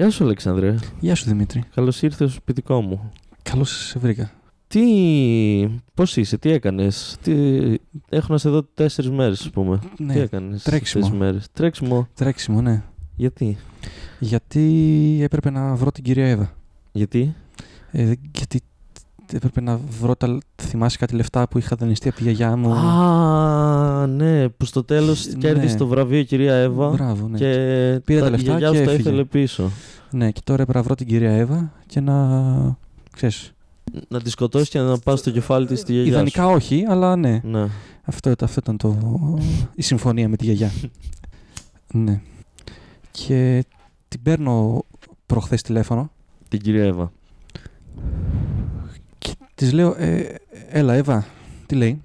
Γεια σου, Αλεξανδρέ. Γεια σου Δημήτρη. Καλώς ήρθες στο σπιτικό μου. Καλώς σε βρήκα. Τι. Πώς είσαι, τι έκανες; Τι... Έχω να σε δω τέσσερις μέρες, ας πούμε. Ναι, Τι έκανες. τρέξιμο. μέρες; Τρέξιμο. Τρέξιμο, ναι. Γιατί; Γιατί έπρεπε να βρω την κυρία Εύα. Γιατί; Ε, δεν- γιατί έπρεπε να βρω τα. Θυμάσαι κάτι λεφτά που είχα δανειστεί από τη γιαγιά μου. Α, ναι, που στο τέλος Ναι. κέρδισε το βραβείο η κυρία Εύα. Μπράβο, ναι. Και Πήρε τα η λεφτά γιαγιά και σου τα έφυγε. ήθελε πίσω. Ναι, και τώρα έπρεπε να βρω την κυρία Εύα και να. ξέρεις, Να τη σκοτώσεις και να πας στο κεφάλι της στη γιαγιά. Ιδανικά όχι, αλλά ναι. Σου. Ναι. Αυτό, αυτό ήταν το, η συμφωνία με τη γιαγιά. ναι. Και την παίρνω προχθές τηλέφωνο Την κυρία Εύα. Και της λέω ε, έλα Εύα, τι λέει;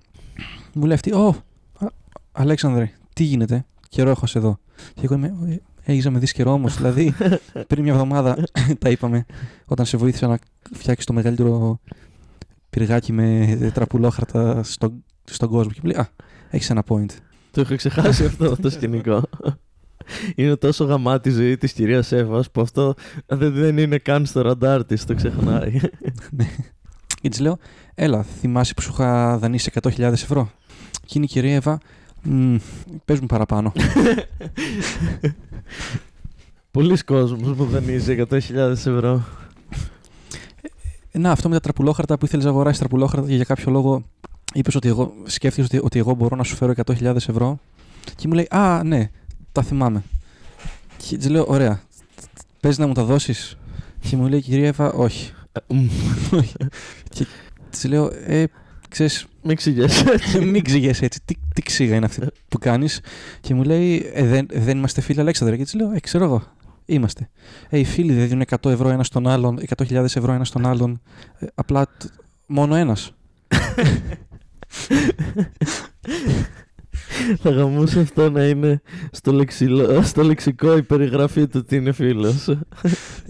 Μου λέει αυτή, ω, Α- Αλέξανδρε, τι γίνεται, καιρό έχω σε εδώ. Και εγώ είμαι, «Ε, έχεις να με δεις καιρό όμως, δηλαδή πριν μια εβδομάδα τα είπαμε όταν σε βοήθησα να φτιάξεις το μεγαλύτερο πυργάκι με τραπουλόχαρτα στο, στον κόσμο. Και μου λέει, α, έχεις ένα point. Το είχα ξεχάσει αυτό το σκηνικό. Είναι τόσο γαμάτη η ζωή της κυρίας Εύας που αυτό δεν, δεν είναι καν στο ραντάρ της. Το ξεχνάει. Και της λέω, Έλα, θυμάσαι που σου είχα δανείσει 100.000 ευρώ. Και είναι η κυρία Εύα, «Μμ, πες μου παραπάνω. Πολλοί κόσμοι μου δανείζει 100.000 ευρώ. Ε, Να, αυτό με τα τραπουλόχαρτα που ήθελες να αγοράσεις τραπουλόχαρτα και για κάποιο λόγο είπες ότι εγώ σκέφτηκε ότι, ότι εγώ μπορώ να σου φέρω 100.000 ευρώ. Και μου λέει, Α, ναι, τα θυμάμαι. Και της λέω, Ωραία, πες να μου τα δώσεις. Και μου λέει η κυρία Εύα, Όχι. Ε, μ, όχι. και τη λέω, Ε, ξέρεις, Μην εξηγέσαι. Μην ξηγέσαι έτσι. Τι, τι ξύγα είναι αυτή που κάνεις. Και μου λέει, ε, δεν, δεν είμαστε φίλοι, Αλέξανδρε. Και της λέω, Ε, ξέρω εγώ. Είμαστε. Ε, οι φίλοι δεν δίνουν 100 ευρώ ένας στον άλλον, 100.000 ευρώ ένας στον άλλον. Ε, απλά τ- μόνο ένας. Θα γαμούσε αυτό να είναι στο, λεξιλο- στο λεξικό η περιγραφή του τι είναι φίλος.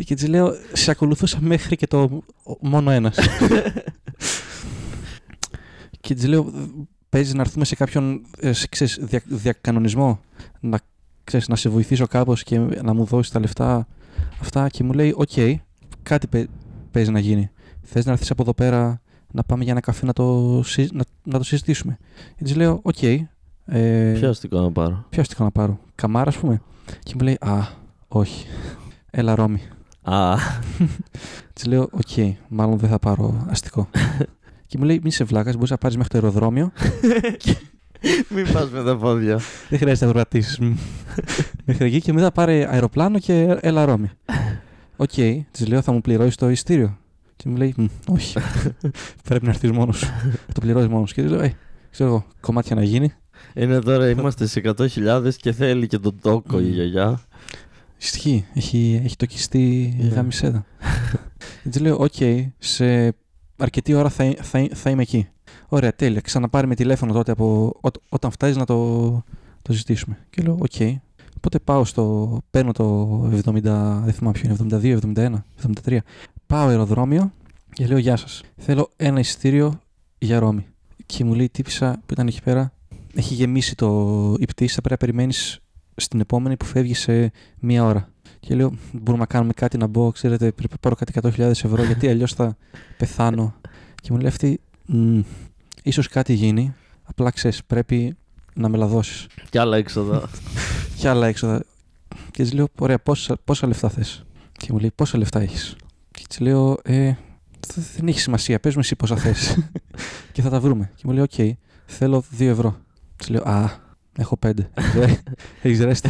Και της λέω, Σε ακολουθούσα μέχρι και το ο- μόνο ένας. και της λέω, Παίζει να έρθουμε σε κάποιον ε, σε, ξέρεις, δια, διακανονισμό. Να, ξέρεις, να σε βοηθήσω κάπως και να μου δώσεις τα λεφτά αυτά. Και μου λέει, Οκ, κάτι παι- παίζει να γίνει. Θες να έρθεις από εδώ πέρα να πάμε για ένα καφέ να το, συ- να, να το συζητήσουμε. Και της λέω, Οκ. Ε, Ποιο αστικό να πάρω; Ποιο αστικό να πάρω; Καμάρα, ας πούμε. Και μου λέει, Α, όχι. Έλα, Ρώμη. Α, Της λέω, Οκ, μάλλον δεν θα πάρω αστικό. και μου λέει, Μην είσαι βλάκας, μπορείς να πάρεις μέχρι το αεροδρόμιο. μην πας με τα πόδια. δεν χρειάζεται να περπατήσεις. μέχρι εκεί και μετά πάρε αεροπλάνο και έλα Ρώμη. Οκ, της λέω, Θα μου πληρώσεις το εισιτήριο. Και μου λέει, «Μμ, Όχι. Πρέπει να έρθεις μόνος σου. Θα το πληρώσεις μόνος σου. Και της λέω, Ε, ξέρω εγώ, κομμάτια να γίνει. Είναι τώρα, είμαστε σε 100.000 και θέλει και τον τόκο η Μμ. γιαγιά. Ισχύει. Έχει, έχει τοκιστεί Ναι. γάμησέ τα. Και της λέω, οκ, σε αρκετή ώρα θα, θα, θα είμαι εκεί. Ωραία, τέλεια. Ξαναπάρε με τηλέφωνο τότε από, ό, όταν φτάσεις να το, το συζητήσουμε. Και λέω, οκ. Οπότε πάω στο, παίρνω το 70, δεν θυμάμαι ποιο είναι, 72, 71, 73. Πάω αεροδρόμιο και λέω, γεια σας. Θέλω ένα εισιτήριο για Ρώμη. Και μου λέει η τύπησα που ήταν εκεί πέρα, έχει γεμίσει το, η πτήση, θα πρέπει να περιμένεις στην επόμενη που φεύγεις σε μία ώρα. Και λέω, μπορούμε να κάνουμε κάτι να μπω, ξέρετε, πρέπει να πάρω κάτι 100.000 ευρώ, γιατί αλλιώς θα πεθάνω. Και μου λέει αυτή, «Μμ, ίσως κάτι γίνει, απλά ξέρεις, πρέπει να με λαδώσεις. Κι άλλα έξοδα. Και άλλα έξοδα. Και της λέω, ωραία, πόσα, πόσα λεφτά θες; Και μου λέει, πόσα λεφτά έχεις; Και της λέω, ε, «Th- δεν έχει σημασία, πες μου εσύ πόσα θες. και θα τα βρούμε. Και μου λέει, οκ, θέλω 2 ευρώ. Της λέω, α, έχω 5. Έχεις ρέστα.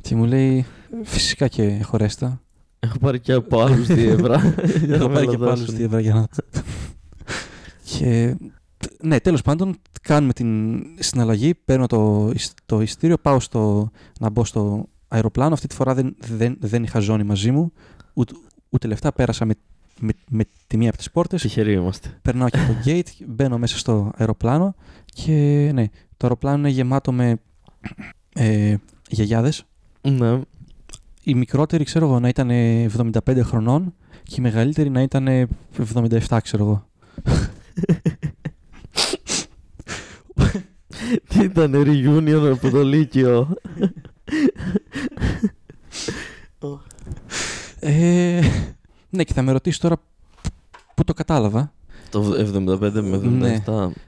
Και μου λέει, φυσικά και έχω ρέστα. Έχω πάρει και από άλλους 2 ευρώ. για να Έχω με πάρει και από λαδώσουν. άλλους δύο ευρώ για να... και ναι, τέλος πάντων, κάνουμε την συναλλαγή, παίρνω το, εισ- το ειστήριο, πάω στο, να μπω στο αεροπλάνο. Αυτή τη φορά δεν, δεν, δεν είχα ζώνη μαζί μου, ούτε, ούτε λεφτά. Πέρασα με, με, με τη μία από τις πόρτες, Τυχεροί είμαστε. περνάω και από το gate, μπαίνω μέσα στο αεροπλάνο και ναι, το αεροπλάνο είναι γεμάτο με ε, γιαγιάδες. Ναι. Η μικρότερη, ξέρω εγώ, να ήταν 75 χρονών και η μεγαλύτερη να ήταν 77, ξέρω εγώ. Τι ήταν reunion από το Λύκειο; Ε, ναι, και θα με ρωτήσεις τώρα που το κατάλαβα. Το 75 με 77. Ναι.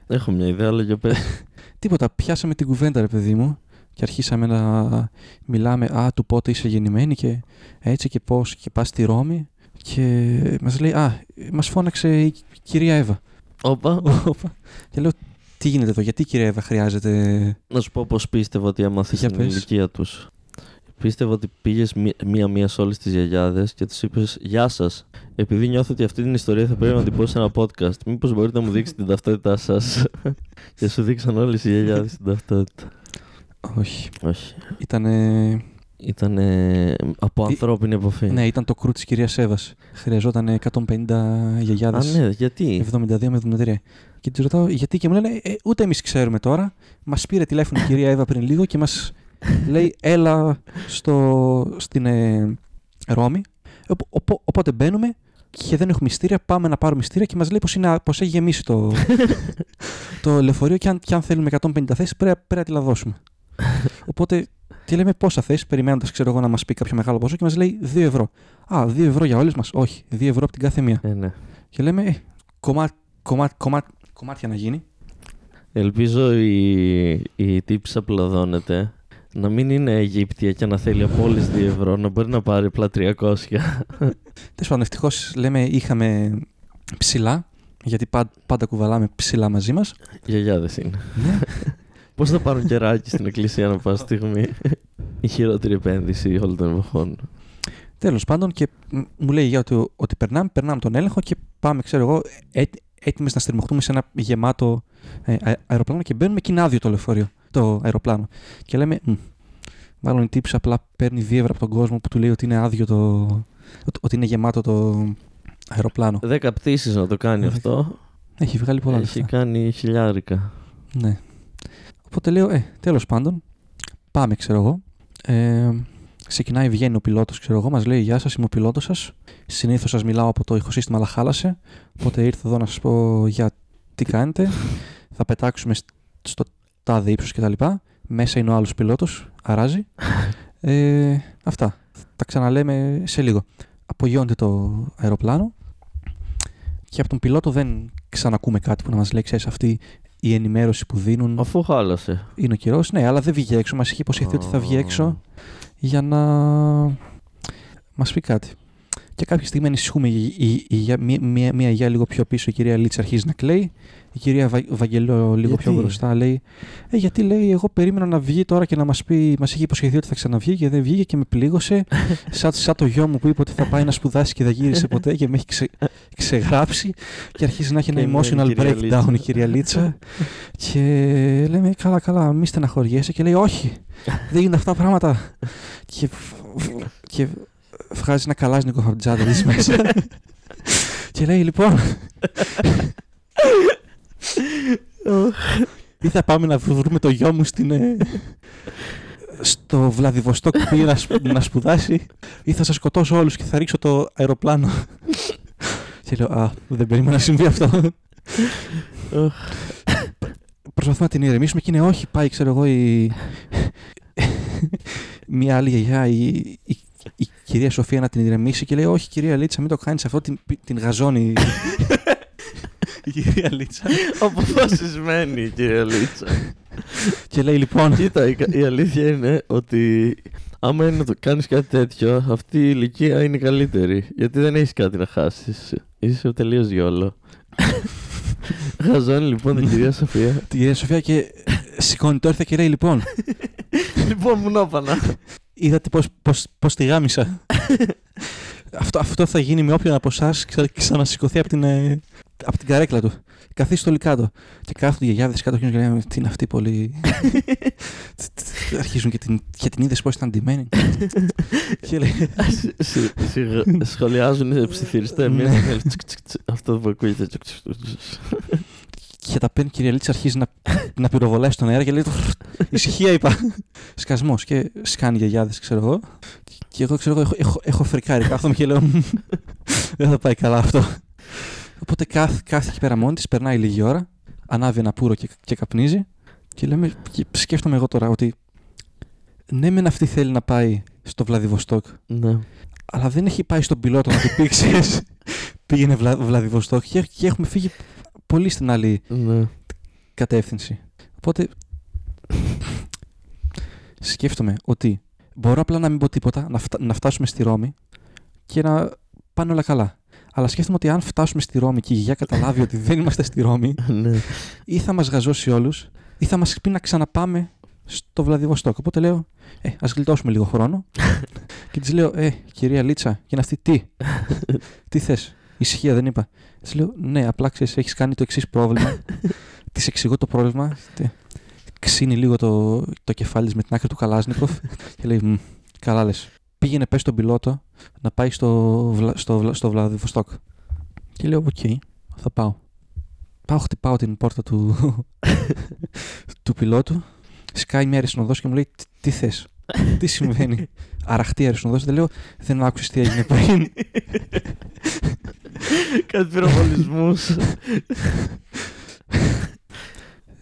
Έχω μια ιδέα, αλλά για πες. Τίποτα, πιάσαμε την κουβέντα, ρε παιδί μου, και αρχίσαμε να μιλάμε, α, του πότε είσαι γεννημένη και έτσι και πώς και πας στη Ρώμη και μας λέει, α, μας φώναξε η κυρία Εύα. Όπα, Όπα. και λέω, τι γίνεται εδώ, γιατί η κυρία Εύα χρειάζεται... να σου πω πώς πίστευα ότι έμαθε Για στην πες. ηλικία τους. Πίστευα ότι πήγες μία- μία-μία σε όλες τις γιαγιάδες και τους είπες «Γεια σας, επειδή νιώθω ότι αυτή την ιστορία θα πρέπει να την πω σε ένα podcast, μήπως μπορείτε να μου δείξετε την ταυτότητά σας» και σου δείξαν όλες οι γιαγιάδες την ταυτότητα. Όχι, Όχι. ήταν... Ήταν από Τι- ανθρώπινη επαφή. ναι, ήταν το κρού της κυρίας Εύας. Χρειαζόταν 150 Α, γιαγιάδες. ναι, γιατί; 72 με 73. Και τους ρωτάω γιατί και μου λένε «Ε, ούτε εμείς ξέρουμε τώρα. Μας πήρε τηλέφωνο η κυρία Εύα πριν λίγο και μας λέει έλα στο, στην ε, Ρώμη. Οπο- οπο- οπότε μπαίνουμε και δεν έχουμε μυστήρια. Πάμε να πάρουμε μυστήρια και μας λέει πως πως έχει γεμίσει το, το λεωφορείο και αν, και αν θέλουμε 150 θέσεις πρέπει, πρέπει να τη λαδώσουμε. Οπότε τι λέμε πόσα θέσεις, περιμένοντας ξέρω εγώ να μας πει κάποιο μεγάλο ποσό και μας λέει 2 ευρώ. Α, 2 ευρώ για όλες μας. Όχι, 2 ευρώ από την κάθε μία. Ε, ναι. Και λέμε, ε, κομμά, κομμά, κομμά, κομμάτια να γίνει. Ελπίζω η, η τύψη που λαδώνεται να μην είναι Αιγύπτια και να θέλει από όλες 2 ευρώ, να μπορεί να πάρει απλά 300. Τέλος πάντων, ευτυχώς λέμε είχαμε ψηλά, γιατί πα- πάντα κουβαλάμε ψηλά μαζί μας. Γιαγιάδες είναι. Ναι. Πώς θα πάρουν κεράκι στην εκκλησία να πας στιγμή; Η χειρότερη επένδυση όλων των εποχών. Τέλος πάντων, και μ, μου λέει για ότι, ότι περνάμε, περνάμε τον έλεγχο και πάμε, ξέρω εγώ, έτοιμες να στριμωχτούμε σε ένα γεμάτο ε, αε- αεροπλάνο και μπαίνουμε και είναι άδειο το λεωφορείο, το αεροπλάνο. Και λέμε, «Μμ, μάλλον η τύψη απλά παίρνει δύο ευρώ από τον κόσμο που του λέει ότι είναι άδειο το. ότι- ότι είναι γεμάτο το αεροπλάνο. Δέκα πτήσεις να το κάνει Δέκα. αυτό. Έχει βγάλει πολλά Έχει λεφτά. κάνει χιλιάρικα. Ναι. Οπότε λέω, ε, τέλος πάντων, πάμε, ξέρω εγώ. Ε, ξεκινάει, βγαίνει ο πιλότος, ξέρω εγώ, μας λέει, γεια σας, είμαι ο πιλότος σας. Συνήθως σας μιλάω από το ηχοσύστημα, αλλά χάλασε. Οπότε ήρθα εδώ να σας πω για τι κάνετε. Θα πετάξουμε σ- στο τάδε ύψος και τα λοιπά. Μέσα είναι ο άλλος πιλότος, αράζει. Ε, αυτά. Τα ξαναλέμε σε λίγο. Απογειώνεται το αεροπλάνο και από τον πιλότο δεν ξανακούμε κάτι που να μας λέει, ξέρεις, αυτή η ενημέρωση που δίνουν Αφού χάλασε. είναι ο καιρός. Ναι, αλλά δεν βγήκε έξω. Μας είχε υποσχεθεί ότι θα βγει έξω για να μας πει κάτι. Και κάποια στιγμή ανησυχούμε. Η, η, η, η- μία, μία, μία γιαγιά λίγο πιο πίσω, η κυρία Λίτσα αρχίζει να κλαίει. Η κυρία Βα, Βαγγελό λίγο πιο Γιατί; μπροστά λέει: Ε, γιατί λέει, εγώ περίμενα να βγει τώρα και να μας πει, μας είχε υποσχεθεί ότι θα ξαναβγεί και δεν βγήκε και με πλήγωσε. σαν, σαν το γιο μου που είπε ότι θα πάει να σπουδάσει και δεν γύρισε ποτέ και με έχει ξε, ξεγράψει. Και αρχίζει να έχει Και ένα είναι η emotional κυρία breakdown Λίτσα. η κυρία Λίτσα. και λέμε, καλά, καλά, μη στεναχωριέσαι. Και λέει, όχι, δεν γίνονται αυτά τα πράγματα. και, και βγάζεις ένα καλάζνικο από την τσάντα της μέσα. και λέει, λοιπόν, ή θα πάμε να βρούμε το γιο μου στην, ε, στο Βλαδιβοστόκ που πήγε να, σπ- να σπουδάσει ή θα σας σκοτώσω όλους και θα ρίξω το αεροπλάνο. και λέω, α, δεν περίμενα να συμβεί αυτό. Προσπαθούμε να την ηρεμήσουμε και είναι όχι, πάει, ξέρω εγώ, η... Μία άλλη γιαγιά, η, η, η κυρία Σοφία να την ηρεμήσει και λέει όχι κυρία Λίτσα μην το κάνεις αυτό, την, την γαζώνει η κυρία Λίτσα. Αποφασισμένη η κυρία Λίτσα. και λέει λοιπόν, Κοίτα, η, η αλήθεια είναι ότι άμα είναι να το κάνεις κάτι τέτοιο, αυτή η ηλικία είναι η καλύτερη. Γιατί δεν έχεις κάτι να χάσεις. Είσαι τελείως γιόλο. Γαζώνει λοιπόν την κυρία Σοφία. την κυρία Σοφία και σηκώνει το έρθε και λέει λοιπόν λοιπόν, μου να πανά. Είδατε πως, πως, πως τη γάμισα. αυτό, αυτό θα γίνει με όποιον από εσάς ξα, ξανασηκωθεί από την, ε, από την καρέκλα του. Καθίσει στο λικάτο. Και κάθονται οι γιαγιάδες κάτω και λένε τι είναι αυτή πολύ... Αρχίζουν και την, και την είδες πως ήταν ντυμένη. και λέει, Σχολιάζουν οι ψιθυριστές. Ναι. Μία στην άλλη, τσικ, τσικ, τσικ, Αυτό που ακούγεται. Τσικ, τσικ, τσικ. και τα παίρνει η κυρία Λίτσα, αρχίζει να, να πυροβολάει στον αέρα και λέει Ησυχία είπα. Σκασμός. Και σκάνει γιαγιάδες, ξέρω εγώ. Και εγώ ξέρω εγώ, έχω, έχω, έχω φρικάρει. Κάθομαι και λέω «Μμ, Δεν θα πάει καλά αυτό. Οπότε κάθ, κάθεται εκεί πέρα μόνη της, περνάει λίγη ώρα, ανάβει ένα πουρο και, και καπνίζει. Και λέμε, και σκέφτομαι εγώ τώρα ότι ναι, μεν αυτή θέλει να πάει στο Βλαδιβοστόκ. Ναι. Αλλά δεν έχει πάει στον πιλότο να του πει, ξέρεις, πήγαινε Βλα, Βλαδιβοστόκ και, και έχουμε φύγει πολύ στην άλλη Ναι. κατεύθυνση. Οπότε σκέφτομαι ότι μπορώ απλά να μην πω τίποτα, να, φτα- να φτάσουμε στη Ρώμη και να πάνε όλα καλά. Αλλά σκέφτομαι ότι αν φτάσουμε στη Ρώμη και η γιαγιά καταλάβει ότι δεν είμαστε στη Ρώμη, ναι. ή θα μας γαζώσει όλους, ή θα μας πει να ξαναπάμε στο Βλαδιβοστόκ. Οπότε λέω, ε, ας γλιτώσουμε λίγο χρόνο. και της λέω, ε, κυρία Λίτσα, και είναι αυτή τι, τι θες, ησυχία δεν είπα. Της λέω, ναι, απλά ξέρεις, έχεις κάνει το εξής πρόβλημα. της εξηγώ το πρόβλημα. τε- Ξύνει λίγο το, το κεφάλι της με την άκρη του Καλάσνικοφ και λέει, «Μμ, καλά λες. Πήγαινε πες στον πιλότο να πάει στο, Βλα- στο, Βλα- στο Βλαδιβοστόκ. Και λέω, οκ, θα πάω. Πάω, χτυπάω την πόρτα του, του πιλότου. Σκάει μια αεροσυνοδός και μου λέει, «Τι- τι θες, τι συμβαίνει; Αραχτή αεροσυνοδός. Δεν λέω, δεν άκουσες τι έγινε πριν. Κάτι πυροβολισμούς.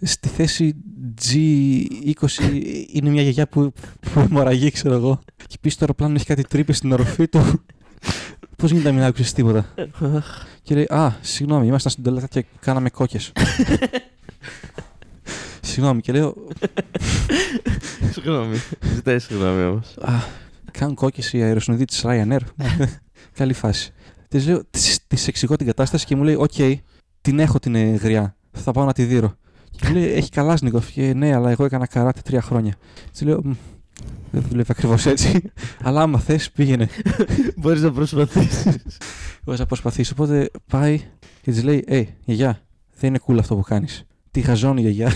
Στη θέση G20 είναι μια γιαγιά που, που αιμορραγεί, ξέρω εγώ. Και πίσω το αεροπλάνο έχει κάτι τρύπες στην οροφή του. Πώς γίνεται να μην άκουσες τίποτα; και λέει, Α, συγγνώμη, ήμασταν στην τολέτα και κάναμε κόκε. συγγνώμη, και λέω, Συγγνώμη. Ζητάει συγγνώμη όμως. Α, κάνουν κόκα οι αεροσυνοδοί της Ryanair. Καλή φάση. Της λέω, της εξηγώ την κατάσταση και μου λέει: Οκ, την έχω την ε, γριά. Θα πάω να τη δείρω. Και μου λέει: Έχει καλάσνικοφ. Και ναι, αλλά εγώ έκανα καράτε τρία χρόνια. Της λέω: «Μμ, Δεν δουλεύει ακριβώς έτσι. αλλά άμα θες, πήγαινε. Μπορείς να προσπαθήσεις. Εγώ θα προσπαθήσω. Οπότε πάει και της λέει: Ε, γιαγιά, δεν είναι cool αυτό που κάνεις. Τι γαζώνει η γιαγιά.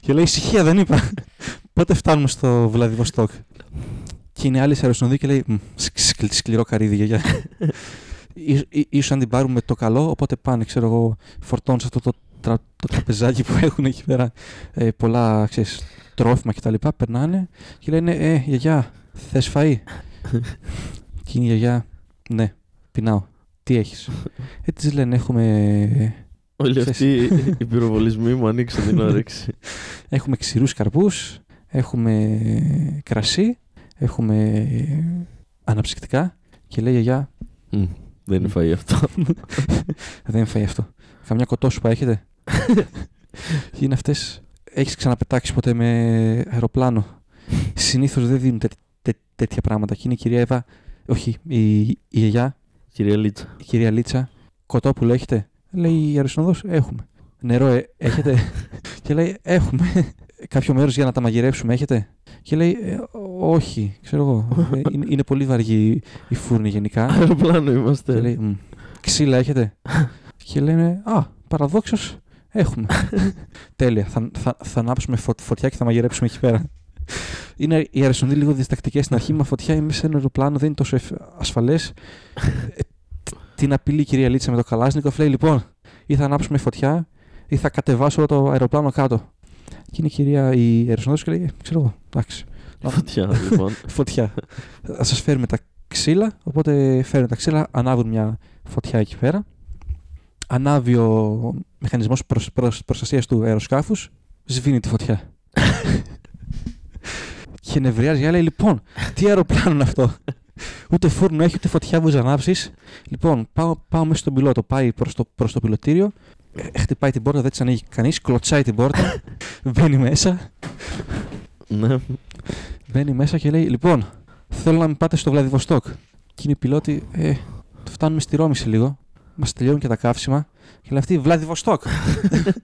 και λέει: Ησυχία, δεν είπα. Πότε φτάνουμε στο Βλαδιβοστόκ; Και είναι άλλη αεροσυνοδοί και λέει: «Μμ, σκ- σκ- Σκληρό καρύδι, γιαγιά. Ίσ- ί- Ίσως αν την πάρουμε το καλό, οπότε πάνε, ξέρω εγώ, φορτώνουν σε αυτό το, τρα, το τραπεζάκι που έχουν εκεί πέρα ε, πολλά, ξέρεις, τρόφιμα κτλ. Περνάνε και λένε, ε, γιαγιά, θες φαΐ; και είναι η γιαγιά, ναι, πεινάω. Τι έχεις; Ε, της λένε, έχουμε, Όλοι Ξέρεις. αυτοί οι πυροβολισμοί μου ανοίξαν την όρεξη. έχουμε ξηρούς καρπούς, έχουμε κρασί, έχουμε αναψυκτικά και λέει η γιαγιά, Μμ, Δεν είναι φαΐ αυτό. δεν φάει αυτό. Καμιά κοτόσουπα έχετε. Και είναι αυτές, έχεις ξαναπετάξεις ποτέ με αεροπλάνο; Συνήθως δεν δίνουν τέ- τέ- τέτοια πράγματα. Και είναι η κυρία Εύα, όχι, η, η γιαγιά, Κυρία Λίτσα. η κυρία Λίτσα, κοτόπουλο έχετε; Λέει η αριστονοδός, έχουμε. Νερό ε, έχετε; και λέει, έχουμε. Κάποιο μέρος για να τα μαγειρέψουμε έχετε; Και λέει, «Ε, όχι, ξέρω εγώ. Ε, είναι, είναι πολύ βαργή η φούρνη γενικά. Αεροπλάνο Και είμαστε. λέει, «Μμ, ξύλα έχετε. και λένε, Α, παραδόξως έχουμε. Τέλεια. Θα, θα, θα ανάψουμε φω- φωτιά και θα μαγειρέψουμε εκεί πέρα. Είναι οι αεροσυνδοί λίγο διστακτικές στην αρχή, μα φωτιά μέσα σε ένα αεροπλάνο δεν είναι τόσο ασφαλές. την απειλή η κυρία Λίτσα με το καλάσνικο, λέει λοιπόν, ή θα ανάψουμε φωτιά, ή θα κατεβάσω όλο το αεροπλάνο κάτω. Και είναι η κυρία η αεροσυνδό και λέει, «Ε, ξέρω εγώ, εντάξει, Φωτιά, λοιπόν. φωτιά. Θα σας φέρουμε τα ξύλα, οπότε φέρνουν τα ξύλα, ανάβουν μια φωτιά εκεί πέρα. Ανάβει ο μηχανισμός προς, προς, προστασίας του αεροσκάφους, σβήνει τη φωτιά. και νευριάζει, λέει λοιπόν, τι αεροπλάνο είναι αυτό; Ούτε φούρνο έχει, ούτε φωτιά βουζ ανάψεις. Λοιπόν, πάω, πάω μέσα στον πιλότο, πάει προς το, προς το πιλωτήριο, ε, χτυπάει την πόρτα, δεν της ανοίγει κανείς, κλωτσάει την πόρτα, μπαίνει μέσα, Ναι. Μπαίνει μέσα και λέει: Λοιπόν, θέλω να με πάτε στο Βλαδιβοστόκ. Και είναι οι πιλότοι, ε, φτάνουμε στη Ρώμη σε λίγο. Μας τελειώνουν και τα καύσιμα. Και λέει αυτή: Βλαδιβοστόκ.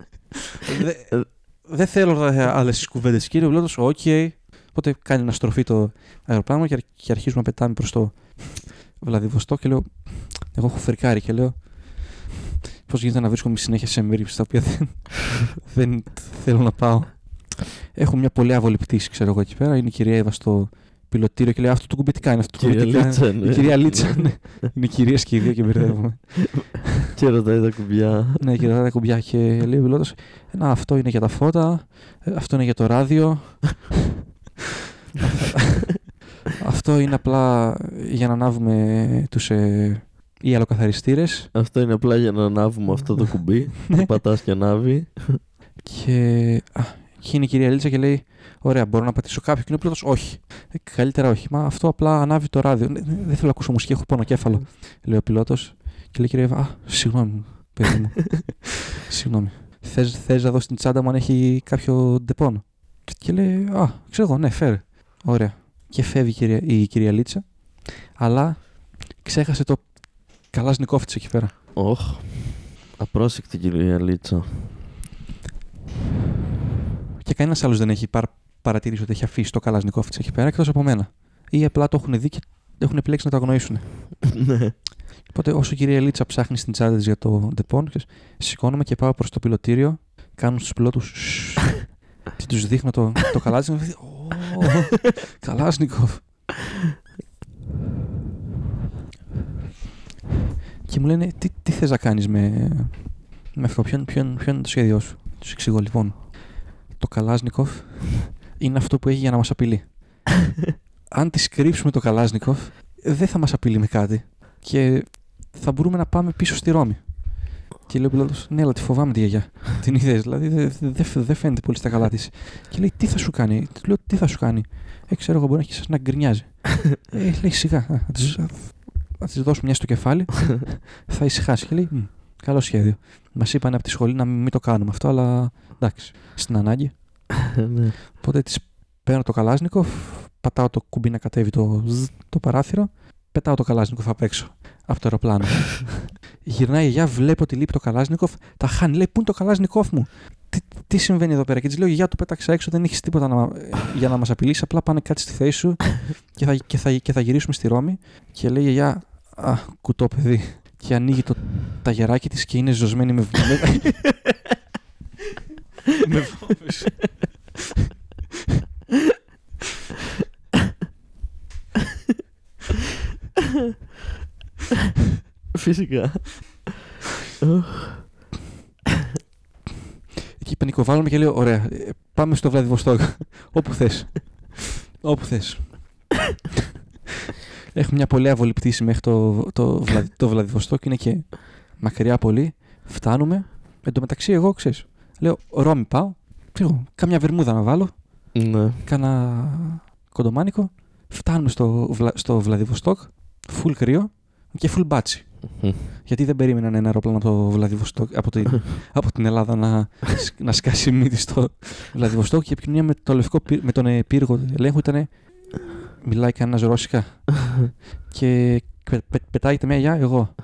Δε- Δεν θέλω άλλες κουβέντες. Κύριε- ο πιλότος, οκ. Οπότε κάνει μια στροφή το αεροπλάνο και, αρχ- και αρχίζουμε να πετάμε προς το Βλαδιβοστόκ. Και λέω: Εγώ έχω φρικάρει και λέω: Πώς γίνεται να βρίσκομαι συνέχεια σε μέρη στα οποία δεν, δεν θέλω να πάω. Έχω μια πολύ άβολη πτήση, ξέρω εγώ εκεί πέρα. Είναι η κυρία Εύα στο πιλωτήριο και λέει: Αυτό το κουμπί τι κάνει, αυτό το Κυρία κουμπί τι κάνει». Λίτσα, ναι. Η κυρία Λίτσα, ναι. Είναι κυρίες και οι δύο και μπερδεύομαι. Και ρωτάει τα κουμπιά. ναι, και ρωτάει τα κουμπιά και λέει ο πιλότος: Να, αυτό είναι για τα φώτα, ε, αυτό είναι για το ράδιο. αυτό είναι απλά για να ανάβουμε τους ε, οι αλοκαθαριστήρες Αυτό είναι απλά για να ανάβουμε αυτό το κουμπί. Ναι. Το πατάς και ανάβει. και α, Και είναι η κυρία Λίτσα και λέει: Ωραία, μπορώ να πατήσω κάποιο. Και είναι ο πιλότο: Όχι. Ε, καλύτερα όχι. Μα αυτό απλά ανάβει το ράδιο. «Ναι, ναι, Δεν θέλω να ακούσω μουσική, έχω πονοκέφαλο. Λέει ο πιλότος. Και λέει η κυρία Εύα: Α, συγγνώμη, παιδί μου. συγγνώμη. Θες, θες να δω στην τσάντα μου αν έχει κάποιο Ντεπόν. Και- Και λέει: Α, ξέρω εγώ, ναι, φέρε. Ωραία. Και φεύγει η κυρία, η κυρία Λίτσα. Αλλά ξέχασε το καλάσνικόφ της εκεί πέρα. Όχ. Απρόσεκτη κυρία Λίτσα. Και κανένας άλλος δεν έχει παρα- παρατηρήσει ότι έχει αφήσει το καλάσνικόφ της εκεί πέρα εκτός από μένα. Ή απλά το έχουν δει και έχουν επιλέξει να το αγνοήσουν. ναι. Οπότε, όσο η κυρία Λίτσα ψάχνει στην τσάντα της για το Ντεπόν, ξέρεις, σηκώνομαι και πάω προς το πιλωτήριο, κάνω στους πιλότους και τους δείχνω το, το καλάσνικοφ. Ω, Καλάσνικοφ. Και μου λένε, τι, τι θες να κάνεις με, με αυτό, ποιο, ποιο, ποιο είναι το σχέδιό σου; Τους εξηγώ λοιπόν, το Καλάσνικοφ είναι αυτό που έχει για να μας απειλεί. Αν τη κρύψουμε το Καλάσνικοφ, δεν θα μας απειλεί με κάτι και θα μπορούμε να πάμε πίσω στη Ρώμη. Και λέει ο πιλότος, ναι, αλλά τη φοβάμαι τη γιαγιά. Την είδες, δηλαδή δεν δε, δε, δε φαίνεται πολύ στα καλά της. Και λέει, τι θα σου κάνει; Του λέω, τι θα σου κάνει; Ε, ξέρω εγώ, μπορεί να έχει να γκρινιάζει. ε, λέει, σιγά, α, να της, να της δώσουμε μια στο κεφάλι, θα ησυχάσει. Και λέει, «Μμ, καλό σχέδιο. Μας είπαν από τη σχολή να μην, μην το κάνουμε αυτό, αλλά εντάξει, στην ανάγκη. ναι. Οπότε της παίρνω το καλάσνικοφ, πατάω το κουμπί να κατέβει το, ζζ, το παράθυρο, πετάω το καλάσνικοφ απ' έξω από το αεροπλάνο. Γυρνάει η γιαγιά, βλέπει ότι λείπει το καλάσνικοφ, τα χάνει. Λέει: Πού είναι το καλάσνικοφ μου; Τι, τι συμβαίνει εδώ πέρα; Και της λέω: Γιαγιά, το πέταξα έξω, δεν έχεις τίποτα να, για να μας απειλήσει. Απλά πάνε κάτι στη θέση σου και θα, και θα, και θα γυρίσουμε στη Ρώμη. Και λέει: η Γιαγιά, Α, κουτό παιδί. Και ανοίγει το ταγεράκι της και είναι ζωσμένη με, με, με βόμβες. Φυσικά. Εκεί πανικοβάλλομαι και λέω: Ωραία, ε, πάμε στο Βλαδιβοστόκ. Όπου θες. Όπου θες. Έχουμε μια πολύ άβολη πτήση μέχρι το, το, Βλα- το Βλαδιβοστόκ. Είναι και μακριά πολύ. Φτάνουμε. Εν τω μεταξύ, εγώ ξέρεις. Λέω: Ρώμη πάω. Ξέρω, κάμια βερμούδα να βάλω. ναι. Κάνα κοντομάνικο. Φτάνουμε στο, Βλα, στο Βλαδιβοστόκ. Φουλ κρύο και φουλ μπάτσι. Μμ. Γιατί δεν περίμεναν ένα αεροπλάνο από το Βλαδιβοστόκ, από την, από την Ελλάδα να, σκ- να σκάσει μύτη στο Βλαδιβοστόκ και η επικοινωνία με, το λευκό, πυ- με τον ε, πύργο ελέγχου ήταν. Μιλάει κανένας ρώσικα. και πε, πε- πετάγεται μια γεια, εγώ.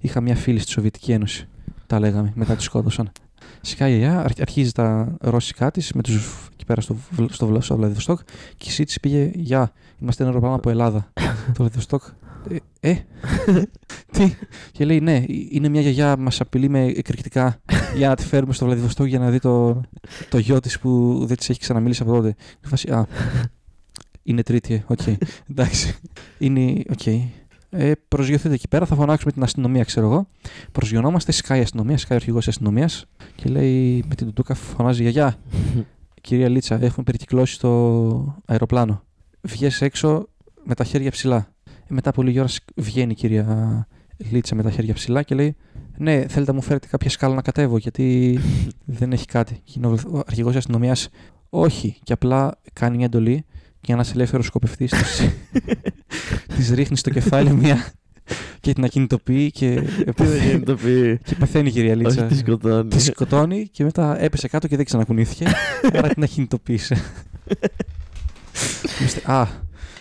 Είχα μια φίλη στη Σοβιετική Ένωση. Τα λέγαμε, μετά τη σκότωσαν. Σιγά η γιαγιά αρχ- αρχίζει τα ρώσικά της με τους εκεί πέρα στο, Βλ- στο, Βλα- στο Βλαδιβοστόκ και η σύντηση πήγε Γεια, είμαστε ένα αεροπλάνο από Ελλάδα. το Βλαδιβοστόκ. Ε, ε, τι; Και λέει ναι, είναι μια γιαγιά που μας απειλεί με εκρηκτικά για να τη φέρουμε στο Βλαδιβοστόκ για να δει το, το γιο της που δεν της έχει ξαναμιλήσει από τότε. Και φάση, α, είναι τρίτη, ε, οκ. Εντάξει. Είναι, οκ. Ε, προσγειωθείτε εκεί πέρα, θα φωνάξουμε την αστυνομία, ξέρω εγώ. Προσγειωνόμαστε, σκάει η αστυνομία, σκάει ο αρχηγός της αστυνομίας και λέει με την τουτούκα φωνάζει Γιαγιά, κυρία Λίτσα, έχουμε περικυκλώσει το αεροπλάνο. Βγες έξω με τα χέρια ψηλά. Ε, μετά από λίγη ώρα σκ- βγαίνει η κυρία Λίτσα με τα χέρια ψηλά και λέει Ναι, θέλετε να μου φέρετε κάποια σκάλα να κατέβω, γιατί δεν έχει κάτι. Και είναι ο αρχηγός της αστυνομίας, Όχι, και απλά κάνει μια εντολή και ένας ελεύθερος σκοπευτής της ρίχνει στο κεφάλι μια και την ακινητοποιεί και, Τι δεν γίνεται το πει. και πεθαίνει η κυρία Όχι, Λίτσα. τη σκοτώνει. Τη σκοτώνει και μετά έπεσε κάτω και δεν ξανακουνήθηκε. άρα την ακινητοποίησε. Είμαστε- Α,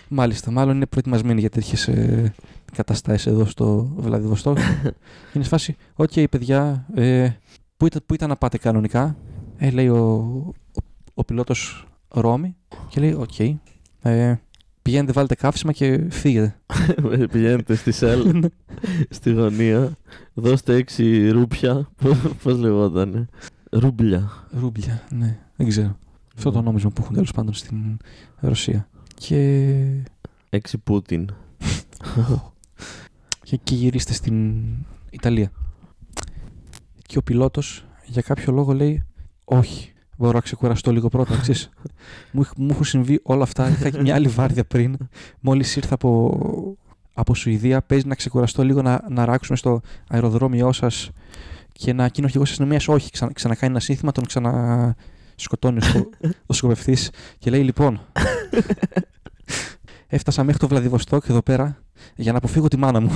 μάλιστα. Μάλλον είναι προετοιμασμένη για τέτοιες καταστάσεις εδώ στο Βλαδιβοστόκ. είναι σε φάση. Οκ, παιδιά, ε, πού, ήταν, πού ήταν να πάτε κανονικά; Ε, λέει ο, ο, ο πιλότος Ρώμη και λέει: Οκ. Ε, πηγαίνετε, βάλετε καύσιμα και φύγετε. Πηγαίνετε στη Shell, στη γωνία. Δώστε έξι ρούπια. Πώς λεγότανε. Ρούβλια. Ρούμπλια, ναι, δεν ξέρω. Αυτό το νόμισμα που έχουν τέλος πάντων στην Ρωσία. Και Έξι Πούτιν. και, και γυρίστε στην Ιταλία. Και ο πιλότος για κάποιο λόγο λέει όχι, μπορώ να ξεκουραστώ λίγο πρώτα, ξέρεις. μου, έχ- μου έχουν συμβεί όλα αυτά, είχα και μια άλλη βάρδια πριν, μόλις ήρθα από, από Σουηδία, παίζει να ξεκουραστώ λίγο, να, να ράξουμε στο αεροδρόμιό σας και να εκείνο ο αρχηγός της αστυνομίας όχι, ξανα, ξανακάνει ένα σύνθημα, τον ξανα σκοτώνει ο, σκο... ο σκοπευτής και λέει: Λοιπόν, έφτασα μέχρι το Βλαδιβοστόκ εδώ πέρα για να αποφύγω τη μάνα μου.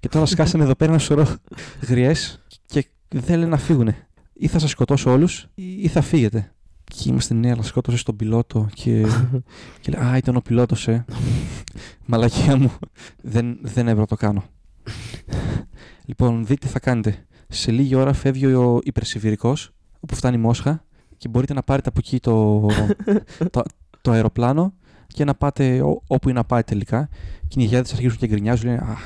και τώρα σκάσανε εδώ πέρα ένα σωρό γριές και δεν λένε να φύγουν. Ή θα σας σκοτώσω όλους, ή θα φύγετε. Και είμαστε ναι, αλλά σκότωσε τον πιλότο και, και λέει, Α, ήταν ο πιλότος, ε. Μαλακία μου. δεν, δεν έπρεπε να το κάνω. λοιπόν, δείτε τι θα κάνετε. Σε λίγη ώρα φεύγει ο υπερσιβηρικό, όπου φτάνει η Μόσχα, και μπορείτε να πάρετε από εκεί το, το, το αεροπλάνο και να πάτε ό, όπου είναι να πάτε τελικά. Και οι γιάδε αρχίζουν και γκρινιάζουν, λένε Α,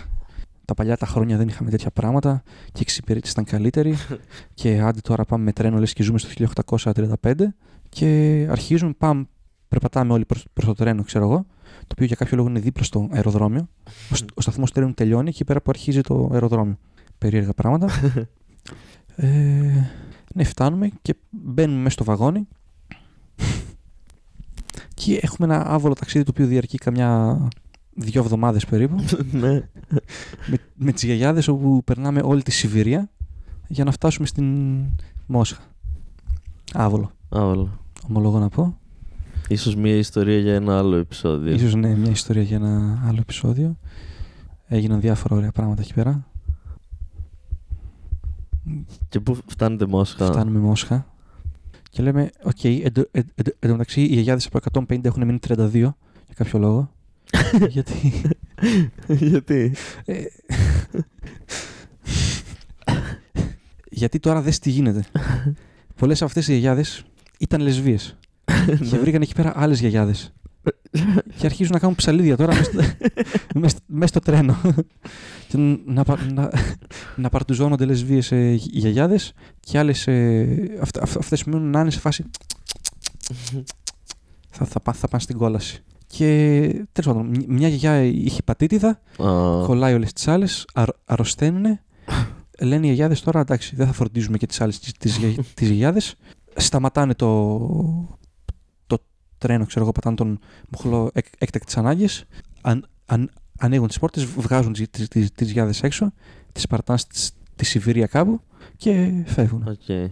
τα παλιά τα χρόνια δεν είχαμε τέτοια πράγματα και η εξυπηρέτηση ήταν καλύτερη. και άντε τώρα πάμε με τρένο, λες και ζούμε στο 1835. Και αρχίζουν, πάμε, περπατάμε όλοι προς το τρένο, ξέρω εγώ, το οποίο για κάποιο λόγο είναι δίπλα στο αεροδρόμιο. Ο, ο σταθμός τρένου τελειώνει εκεί πέρα που αρχίζει το αεροδρόμιο. Περίεργα πράγματα. ε, ναι, φτάνουμε και μπαίνουμε μέσα στο βαγόνι. και έχουμε ένα άβολο ταξίδι το οποίο διαρκεί καμιά δύο εβδομάδες περίπου. ναι. με, με τις γιαγιάδες όπου περνάμε όλη τη Σιβηρία για να φτάσουμε στην Μόσχα. Άβολο. Άβολο. Ομολογώ να πω. Ίσως μια ιστορία για ένα άλλο επεισόδιο. Ίσως ναι, μια ιστορία για ένα άλλο επεισόδιο. Έγιναν διάφορα ωραία πράγματα εκεί πέρα. Και πού φτάνετε Μόσχα; Φτάνουμε Μόσχα. Και λέμε, ok, okay, εν μεταξύ οι γιαγιάδες από 150 έχουν μείνει 32 για κάποιο λόγο. Γιατί; Γιατί; Ε, γιατί τώρα δες τι γίνεται. Πολλές από αυτές οι γιαγιάδες ήταν λεσβείες. και βρήκαν εκεί πέρα άλλες γιαγιάδες. και αρχίζουν να κάνουν ψαλίδια τώρα μέσα στο τρένο. και να, να, να παρτουζώνονται λεσβείες ε, γιαγιάδες και άλλες ε, αυ, αυ, αυτές μείνουν να είναι σε φάση θα, θα, θα πάνε στην κόλαση. Και τέλος πάντων, μια γιαγιά είχε πατήτιδα, Α, κολλάει όλες τις άλλες, αρρωσταίνουν. Λένε οι γιαγιάδες τώρα εντάξει, δεν θα φροντίζουμε και τις άλλες τις γιαγιάδες. Σταματάνε το, το τρένο, ξέρω εγώ, πατάνε τον μοχλό εκ, έκτακτης ανάγκης. Αν, αν, ανοίγουν τις πόρτες, βγάζουν τις τις, τις γιαγιάδες έξω, τις παρατάνε στη Σιβηρία κάπου και φεύγουν. οκ.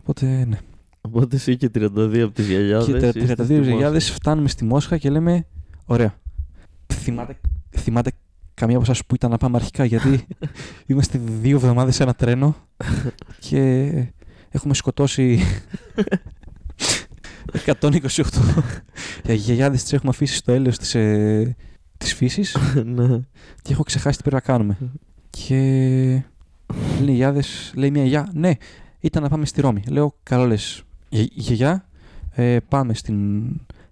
Οπότε ναι. Οπότε εσύ και 32 από τις γιαγιάδες. Και τα 32 γιαγιάδες φτάνουμε στη Μόσχα και λέμε: Ωραία. Θυμάται, θυμάται καμία από εσάς που ήταν να πάμε αρχικά, γιατί είμαστε δύο εβδομάδες σε ένα τρένο και έχουμε σκοτώσει 128 γιαγιάδες τις έχουμε αφήσει στο έλεος της, ε, της φύσης ναι. και έχω ξεχάσει τι πρέπει να κάνουμε. Και λένε οι γιαγιάδες, λέει μια γιαγιά, ναι, ήταν να πάμε στη Ρώμη. Λέω, καλό λες, Γε- γιαγιά, ε, πάμε στην...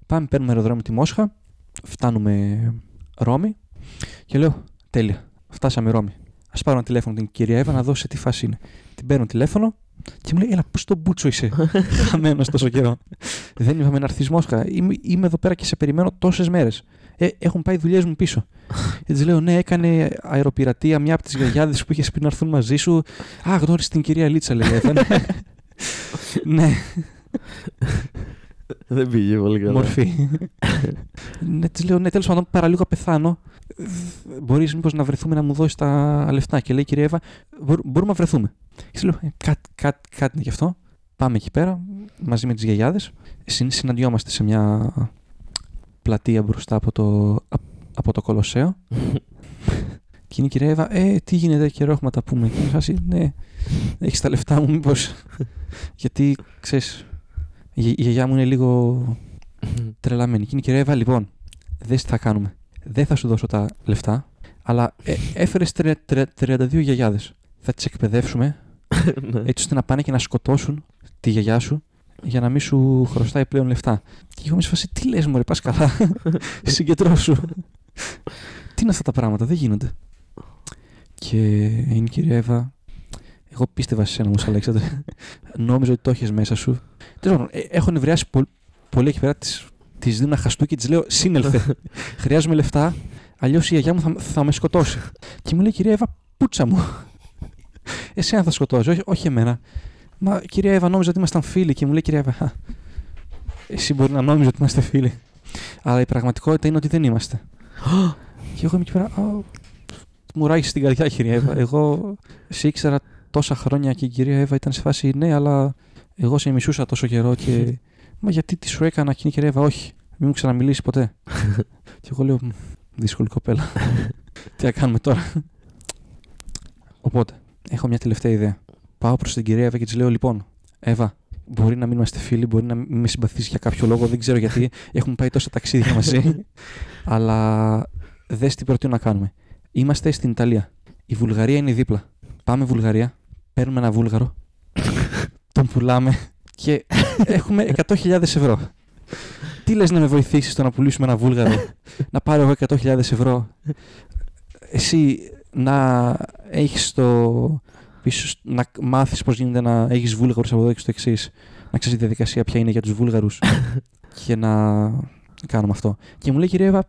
Πάμε, παίρνουμε αεροδρόμιο τη Μόσχα, φτάνουμε Ρώμη και λέω, τέλεια, φτάσαμε Ρώμη. Α πάρω ένα τηλέφωνο την κυρία Εύα να δω σε τι φάση είναι. Την παίρνω τηλέφωνο και μου λέει: Έλα, πού στο μπούτσο είσαι; Χαμένος τόσο καιρό. Δεν είπαμε να έρθεις Μόσχα. Είμαι, είμαι εδώ πέρα και σε περιμένω τόσες μέρες. Ε, έχουν πάει δουλειές μου πίσω. Και τη λέω: Ναι, έκανε αεροπειρατεία μια από τις γιαγιάδες που είχες πει να έρθουν μαζί σου. Α, γνώρισε την κυρία Λίτσα, λέει. Εύα. ναι, Δεν πήγε πολύ καλά. μορφή. ναι, της λέω: Ναι, τέλος πάντων, παραλίγο να πεθάνω. Μπορείς μήπως να βρεθούμε να μου δώσεις τα λεφτά; Και λέει η κυρία Εύα: «Μπορ- Μπορούμε να βρεθούμε. Και τη λέω: «Ε, κάτι, κάτι, κάτι είναι γι' αυτό. Πάμε εκεί πέρα μαζί με τις γιαγιάδες. Συναντιόμαστε σε μια πλατεία μπροστά από το, απ- από το Κολοσσέο. Και είναι η κυρία Εύα, ε, τι γίνεται, καιρό έχουμε να τα πούμε. Και είναι η φάση, ναι, έχεις τα λεφτά μου, μήπως. Γιατί ξέρεις, η, η γιαγιά μου είναι λίγο τρελαμένη. Και είναι η κυρία Εύα, λοιπόν, δες τι θα κάνουμε. Δεν θα σου δώσω τα λεφτά, αλλά ε, έφερες 32 γιαγιάδες. Θα τις εκπαιδεύσουμε Ναι. έτσι ώστε να πάνε και να σκοτώσουν τη γιαγιά σου για να μην σου χρωστάει πλέον λεφτά. Και εγώ είμαι σε φάση, τι λες μωρέ, πας καλά, συγκεντρώσου. τι είναι αυτά τα πράγματα, δεν γίνονται. Και είναι η κυρία Εύα, εγώ πίστευα σε σένα όμως Αλέξανδρε, νόμιζα ότι το έχεις μέσα σου. Τέλος πάντων, ε, έχω νευριάσει πο- πολύ εκεί πέρα, της, της δίνω ένα χαστούκι και της λέω, σύνελθε, χρειάζομαι λεφτά, αλλιώς η γιαγιά μου θα, θα με σκοτώσει. Και μου λέει, κυρία Εύα, πούτσα μου. Εσένα θα σκοτώσει, όχι, όχι εμένα. Μα κυρία Εύα, νόμιζα ότι ήμασταν φίλοι και μου λέει κυρία Εύα, «Α, εσύ μπορεί να νόμιζα ότι είμαστε φίλοι. Αλλά η πραγματικότητα είναι ότι δεν είμαστε. και εγώ είμαι εκεί πέρα. «Α, Μου ράγει στην καρδιά, κυρία Εύα. Εγώ σε ήξερα τόσα χρόνια και η κυρία Εύα ήταν σε φάση ναι, αλλά Εγώ σε μισούσα τόσο καιρό και. Μα γιατί τι σου έκανα εκείνη και ρεύα, όχι. Μην μου ξαναμιλήσεις ποτέ. και εγώ λέω, «Μ, δύσκολη κοπέλα. τι να κάνουμε τώρα. Οπότε, έχω μια τελευταία ιδέα. Πάω προς την κυρία Εύα και της λέω: Λοιπόν, Εύα, μπορεί να μην είμαστε φίλοι, μπορεί να μην με συμπαθήσει για κάποιο λόγο, δεν ξέρω γιατί. Έχουμε πάει τόσα ταξίδια μαζί. αλλά δες τι προτείνω να κάνουμε. Είμαστε στην Ιταλία. Η Βουλγαρία είναι δίπλα. Πάμε Βουλγαρία, παίρνουμε ένα Βούλγαρο, τον πουλάμε και έχουμε 100.000 ευρώ. Τι λες να με βοηθήσεις στο να πουλήσουμε ένα Βούλγαρο, να πάρω εγώ 100.000 ευρώ, εσύ να έχεις το πίσω, να μάθεις πώς γίνεται να έχεις Βούλγαρους από εδώ και στο εξής, να ξέρεις τη διαδικασία ποια είναι για τους Βούλγαρους και να κάνουμε αυτό. Και μου λέει κυρία Εύα,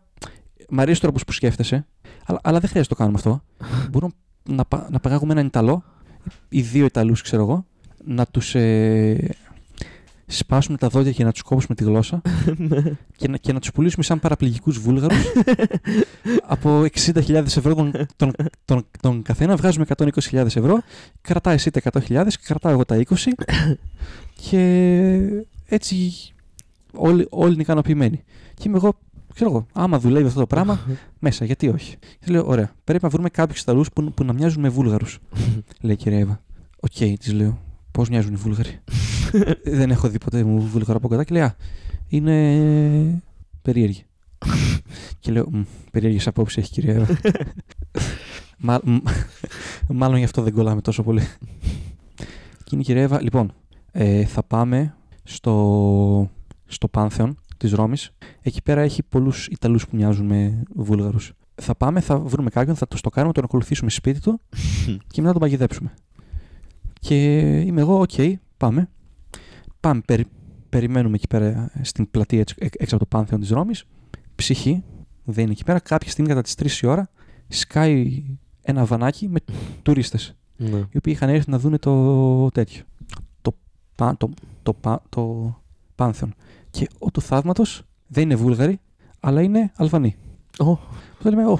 μ' αρέσει ο τρόπος που σκέφτεσαι, αλλά, αλλά δεν χρειάζεται να το κάνουμε αυτό. Μπορούμε να, πα- να παγάγουμε έναν Ιταλό ή δύο Ιταλούς ξέρω εγώ, να τους ε, σπάσουμε τα δόντια και να τους κόψουμε τη γλώσσα και, να, και να τους πουλήσουμε σαν παραπληγικούς Βούλγαρους. Από 60.000 ευρώ τον, τον, τον, τον καθένα βγάζουμε 120.000 ευρώ κρατάει εσύ τα 100.000 και κρατάω εγώ τα 20 και έτσι όλοι, όλοι είναι ικανοποιημένοι. Και είμαι εγώ ξέρω εγώ, άμα δουλεύει αυτό το πράγμα μέσα, γιατί όχι. Και λέω, ωραία, πρέπει να βρούμε κάποιους Ιταλούς που, που να μοιάζουν με Βούλγαρους. λέει η κυρία Εύα. Οκ, της λέω, πώς μοιάζουν οι Βούλγαροι; Δεν έχω δει ποτέ μου Βούλγαρο από κοντά και λέει, Α, είναι περίεργοι. και λέω, «Μμ, περίεργες απόψεις έχει η κυρία Εύα. Μα- μ- μάλλον γι' αυτό δεν κολλάμε τόσο πολύ. και είναι η κυρία Εύα. Λοιπόν, ε, θα πάμε στο, στο Πάνθεον της Ρώμης. Εκεί πέρα έχει πολλούς Ιταλούς που μοιάζουν με Βούλγαρους. Θα πάμε, θα βρούμε κάποιον, θα τον στοκάρουμε, τον ακολουθήσουμε σπίτι του και μετά τον παγιδέψουμε. Και είμαι εγώ, οκ, πάμε. Πάμε, περι- περιμένουμε εκεί πέρα στην πλατεία έτσι, εξ- έξω από το Πάνθεον της Ρώμης. Ψυχή, δεν είναι εκεί πέρα. Κάποια στιγμή κατά τις 3 η ώρα σκάει ένα βανάκι με τουρίστες Ναι. οι οποίοι είχαν έρθει να δουν το τέτοιο. Το, πα, το, το, πα, το Πάνθεον. Και ο του θαύματος δεν είναι Βούλγαροι, αλλά είναι Αλβανοί. Ω, Οπότε λέμε, Ω,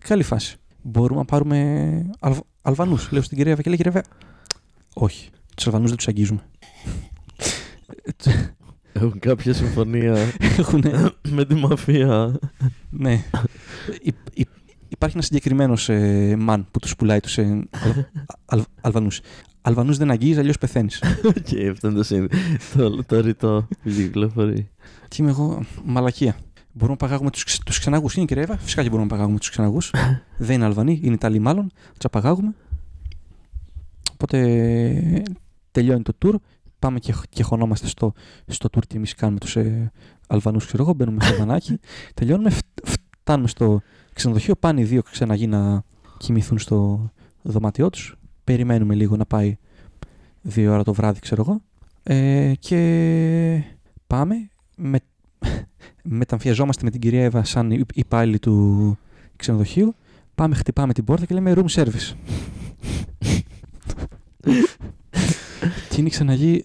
καλή φάση. Μπορούμε να πάρουμε Αλβ, Αλβανούς. Λέω στην κυρία Εύα και λέει, κυρία Εύα, Όχι. Τους Αλβανούς δεν τους αγγίζουμε. Έχουν κάποια συμφωνία Έχουν. με τη μαφία. ναι. Υ- υ- υπάρχει ένας συγκεκριμένος ε, man που τους πουλάει τους ε, Αλ, Αλ, Αλβανούς. Αλβανούς δεν αγγίζεις, αλλιώς πεθαίνεις. Οκ, αυτό είναι το σύνδε. Το, το ρητό που κυκλοφορεί. Και είμαι εγώ μαλακία. Μπορούμε να απαγάγουμε τους τους ξεναγούς. Είναι η κυρία Εύα, φυσικά και μπορούμε να απαγάγουμε τους ξεναγούς. Δεν είναι Αλβανοί, είναι Ιταλοί μάλλον. Τους απαγάγουμε. Οπότε ε, τελειώνει το tour. Πάμε και, και χωνόμαστε στο, στο tour τι εμείς κάνουμε τους ε, Αλβανούς, ξέρω εγώ. Μπαίνουμε στο βανάκι. Τελειώνουμε, φ- φτάνουμε στο ξενοδοχείο. Πάνε οι δύο ξεναγοί να κοιμηθούν στο δωμάτιό τους. Περιμένουμε λίγο να πάει δύο ώρα το βράδυ, ξέρω εγώ. Ε, και πάμε. Με, μεταμφιαζόμαστε με την κυρία Εύα σαν υ- υπάλληλοι του ξενοδοχείου. Πάμε, χτυπάμε την πόρτα και λέμε room service. και είναι ξαναγεί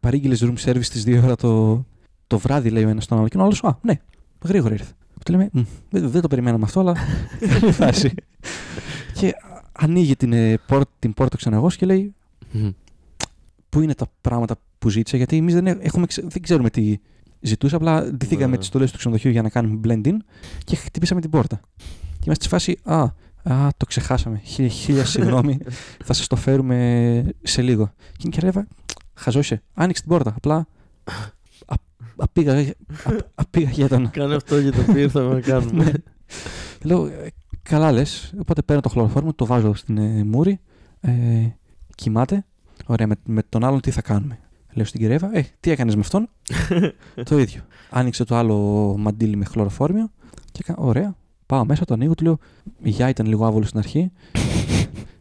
παρήγγειλες room service στις 2 ώρα το, το βράδυ, λέει ο ένας στον άλλο. Και ο άλλος, α, ναι, γρήγορα ήρθε. Και λέμε, «Μμ, δεν, δεν το περιμέναμε αυτό, αλλά καλή φάση. και ανοίγει την, ε, πόρ- την πόρτα ξαναγός και λέει, πού είναι τα πράγματα που ζήτησε, γιατί εμείς δεν, έ- έχουμε, ξε- δεν ξέρουμε τι ζητούσε. Απλά ντυθήκαμε Ναι. τις στολές του ξενοδοχείου για να κάνουμε blend-in και χτυπήσαμε την πόρτα. Και είμαστε στη φάση, Α, α το ξεχάσαμε. Χίλια, χίλια συγγνώμη, θα σας το φέρουμε σε λίγο. Και είναι και ρεύα, χαζόσε. Άνοιξε την πόρτα. Απλά α, απήγα, α, απήγα για τον. Κάνε αυτό για το οποίο ήρθαμε να κάνουμε. Ναι. Λέω, «Ε, καλά λες. Οπότε παίρνω το χλωροφόρμο, το βάζω στην ε, μούρη. Ε, κοιμάται. Ωραία, με, με τον άλλον τι θα κάνουμε; Λέω στην κυρία, Ε, τι έκανες με αυτόν; το ίδιο. Άνοιξε το άλλο μαντίλι με χλωροφόρμιο. Και κα... Ωραία. Πάω μέσα, το ανοίγω, του λέω. Η γιά ήταν λίγο άβολο στην αρχή.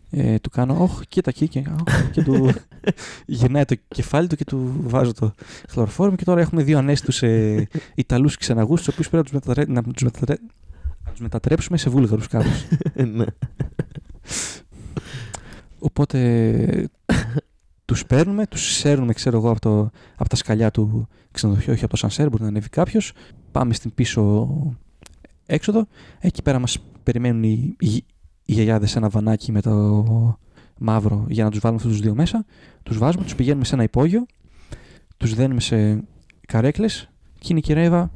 Ε, του κάνω, Όχι, κοίτα εκεί. Και, «Ωχ», και του γυρνάει το κεφάλι του και του βάζω το χλωροφόρμιο. Και τώρα έχουμε δύο ανέστου ε, Ιταλούς ξεναγούς, τους οποίους πρέπει να τους μετατρέ... να τους μετατρέ... να τους μετατρέψουμε σε βούλγαρους κάπως. ναι. Οπότε τους παίρνουμε, τους σέρνουμε, ξέρω εγώ, από, το, από τα σκαλιά του ξενοδοχείου, όχι από το σανσέρ, μπορεί να ανέβει κάποιος. Πάμε στην πίσω έξοδο. Εκεί πέρα μας περιμένουν οι, οι, οι γιαγιάδες σε ένα βανάκι με, το, μαύρο για να τους βάλουμε αυτούς τους δύο μέσα. Τους βάζουμε, τους πηγαίνουμε σε ένα υπόγειο, τους δένουμε σε καρέκλες και είναι η κυρία Εύα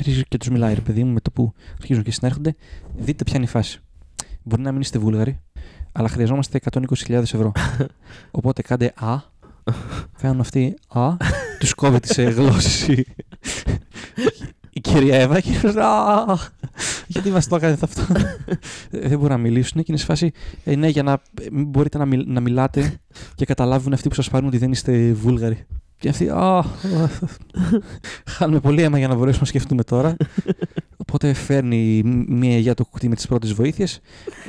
αρχίζει και τους μιλάει, ρε παιδί μου, με το που αρχίζουν και συνέρχονται. Δείτε ποια είναι η φάση. Μπορεί να μην είστε Βούλγαροι, αλλά χρειαζόμαστε 120.000 ευρώ. Οπότε κάντε Α, κάνουν αυτοί Α, τους κόβεται σε γλώσση η κυρία Εύα και λέει Α, γιατί μας το έκανετε αυτό; Δεν μπορούν να μιλήσουν και είναι σε φάση ε, ναι, για να μην μπορείτε να, μιλ- να μιλάτε και καταλάβουν αυτοί που σας πάρουν ότι δεν είστε Βούλγαροι. Και αυτοί, α, χάνουμε πολύ αίμα για να μπορέσουμε να σκεφτούμε τώρα. Οπότε φέρνει μία για το κουτί με τις πρώτες βοήθειες,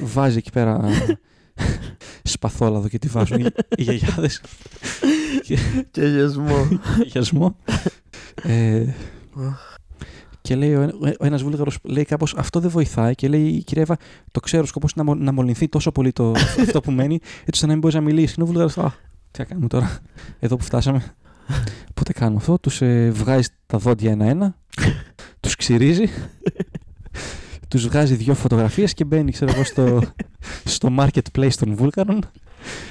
βάζει εκεί πέρα σπαθόλαδο και τη βάζουν οι, οι γιαγιάδες Και γιασμό. γιασμό. Ε, και λέει ο, ο ένας Βούλγαρος, λέει κάπως αυτό δεν βοηθάει. Και λέει η κυρία Εύα, το ξέρω, σκοπός είναι να, μο- να μολυνθεί τόσο πολύ το, αυτό που μένει, έτσι ώστε να μην μπορείς να μιλήσεις. Είναι ο Βούλγαρος, Α, τι θα κάνουμε τώρα, εδώ που φτάσαμε. Οπότε κάνουμε αυτό, τους ε, βγάζει τα δόντια ένα-ένα, τους ξυρίζει, τους βγάζει δύο φωτογραφίες και μπαίνει, ξέρω εγώ, στο, στο marketplace των Βούλγαρων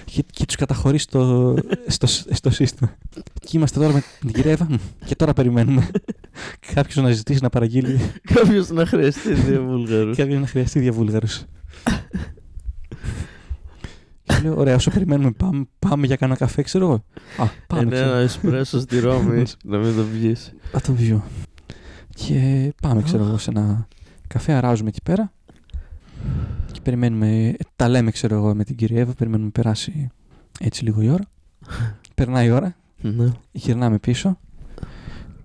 και, και τους καταχωρεί στο, στο, στο σύστημα. Και είμαστε τώρα με την κυρία Εύα, «Μμ, και τώρα περιμένουμε κάποιος να ζητήσει να παραγγείλει Κάποιος να χρειαστεί δύο Βούλγαρους. κάποιος να χρειαστεί δύο Βούλγαρους. Και λέω, ωραία, όσο περιμένουμε, πάμε, πάμε για κανένα καφέ, ξέρω εγώ. Α, πάμε. Είναι ξέρω. ένα εσπρέσο στη Ρώμη. να μην το βγεις. Α, το βιώ. Και πάμε, ξέρω εγώ, σε ένα καφέ, αράζουμε εκεί πέρα. Και περιμένουμε, τα λέμε, ξέρω εγώ, με την κυρία Εύα, περιμένουμε να περάσει έτσι λίγο η ώρα. Περνάει η ώρα, Ναι. γυρνάμε πίσω.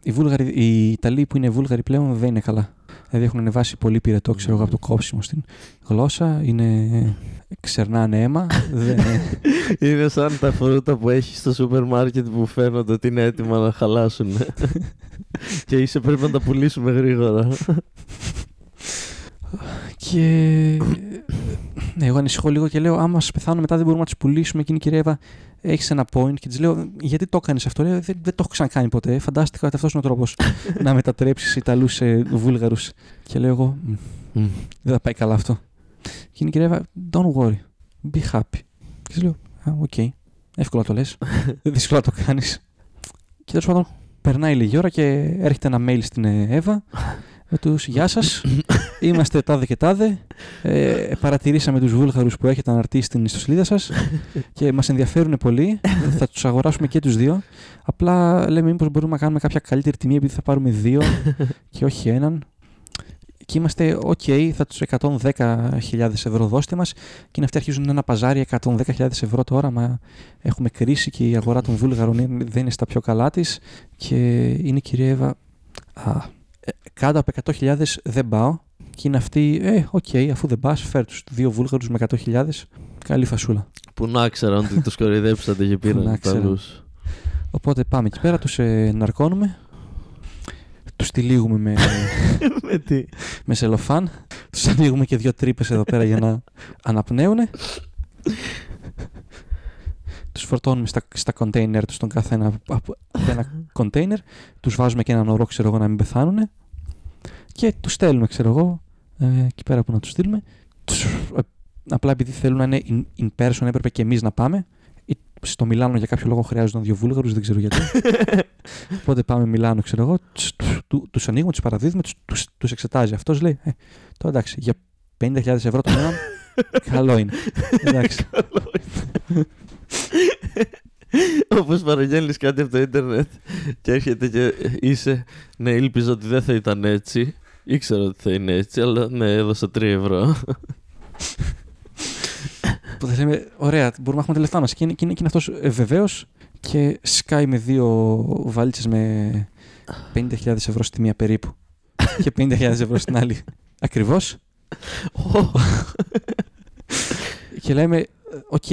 Οι, Βούλγαροι, οι Ιταλοί που είναι Βούλγαροι πλέον δεν είναι καλά. Δηλαδή έχουν ανεβάσει πολύ πυρετό, ξέρω εγώ, από το κόψιμο στην γλώσσα. Είναι... Ξερνάνε αίμα. δεν είναι... Είναι σαν τα φρούτα που έχεις στο σούπερ μάρκετ που φαίνονται ότι είναι έτοιμα να χαλάσουν. και είσαι πρέπει να τα πουλήσουμε γρήγορα. και ναι, εγώ ανησυχώ λίγο και λέω: Άμα σας πεθάνω μετά δεν μπορούμε να τους πουλήσουμε. Εκείνη η κυρία Εύα έχεις ένα point και της λέω: Γιατί το έκανες αυτό; Λέω, δεν, δεν το έχω ξανακάνει ποτέ. Φαντάστηκα ότι αυτός είναι ο τρόπος να μετατρέψεις Ιταλούς σε Βούλγαρους. Και λέω εγώ: «Μμ, Δεν θα πάει καλά αυτό. Και είναι η κυρία Εύα, don't worry, be happy. Και της λέω, α, οκ, εύκολα το λες, δύσκολα το κάνεις. Και τέλος πάντων, περνάει λίγη ώρα και έρχεται ένα mail στην ε, Εύα με τους «Γεια σας, είμαστε τάδε και τάδε, ε, παρατηρήσαμε τους Βούλγαρους που έχετε αναρτήσει στην ιστοσελίδα σας και μας ενδιαφέρουν πολύ, θα τους αγοράσουμε και τους δύο, απλά λέμε μήπως μπορούμε να κάνουμε κάποια καλύτερη τιμή επειδή θα πάρουμε δύο και όχι έναν. Και είμαστε, οκ, θα τους 110.000 ευρώ δώστε μας. Και είναι αυτοί αρχίζουν ένα παζάρι 110.000 ευρώ τώρα, μα έχουμε κρίση και η αγορά των Βούλγαρων είναι- δεν είναι στα πιο καλά της. Και είναι η κυρία Εύα, α, ε, κάτω από 100.000 δεν πάω και είναι αυτή, ε, οκ, αφού δεν πας, φέρ τους δύο Βούλγαρους με 100.000, καλή φασούλα. Που να ξέραν ότι τους κοροϊδέψατε και Που να πήραν ξέραν. Ιταλούς. Οπότε πάμε εκεί πέρα, τους ε, ναρκώνουμε, τους τυλίγουμε με, Με τι; με σελοφάν. Τους ανοίγουμε και δύο τρύπες εδώ πέρα για να αναπνέουν. Τους φορτώνουμε στα, στα κοντέινερ τους τον καθένα από από ένα κοντέινερ. Τους βάζουμε και έναν ορό, ξέρω εγώ, να μην πεθάνουν. Και τους στέλνουμε, ξέρω εγώ, ε, εκεί πέρα που να τους στείλουμε. Τους, ε, απλά επειδή θέλουν να είναι in, in person, έπρεπε και εμείς να πάμε. Ή Στο Μιλάνο για κάποιο λόγο χρειάζονταν δύο Βούλγαρους, δεν ξέρω γιατί. Οπότε πάμε Μιλάνο, ξέρω εγώ, τους τους ανοίγουμε, τους παραδίδουμε, τους τους, τους εξετάζει. Αυτός λέει, ε, τώρα εντάξει, για 50.000 ευρώ το μήνα, καλό είναι. εντάξει. Όπως παραγγέλνεις κάτι από το Ιντερνετ και έρχεται και είσαι. Ναι, ήλπιζα ότι δεν θα ήταν έτσι. Ήξερα ότι θα είναι έτσι, αλλά ναι, έδωσα 3 ευρώ. Που θα λέμε, ωραία, μπορούμε να έχουμε τα λεφτά μας. Και είναι, και είναι, και είναι αυτός βεβαίως και σκάει με δύο βαλίτσες με 50.000 ευρώ στη μία περίπου. και 50.000 ευρώ στην άλλη. Ακριβώς. και λέμε, οκ,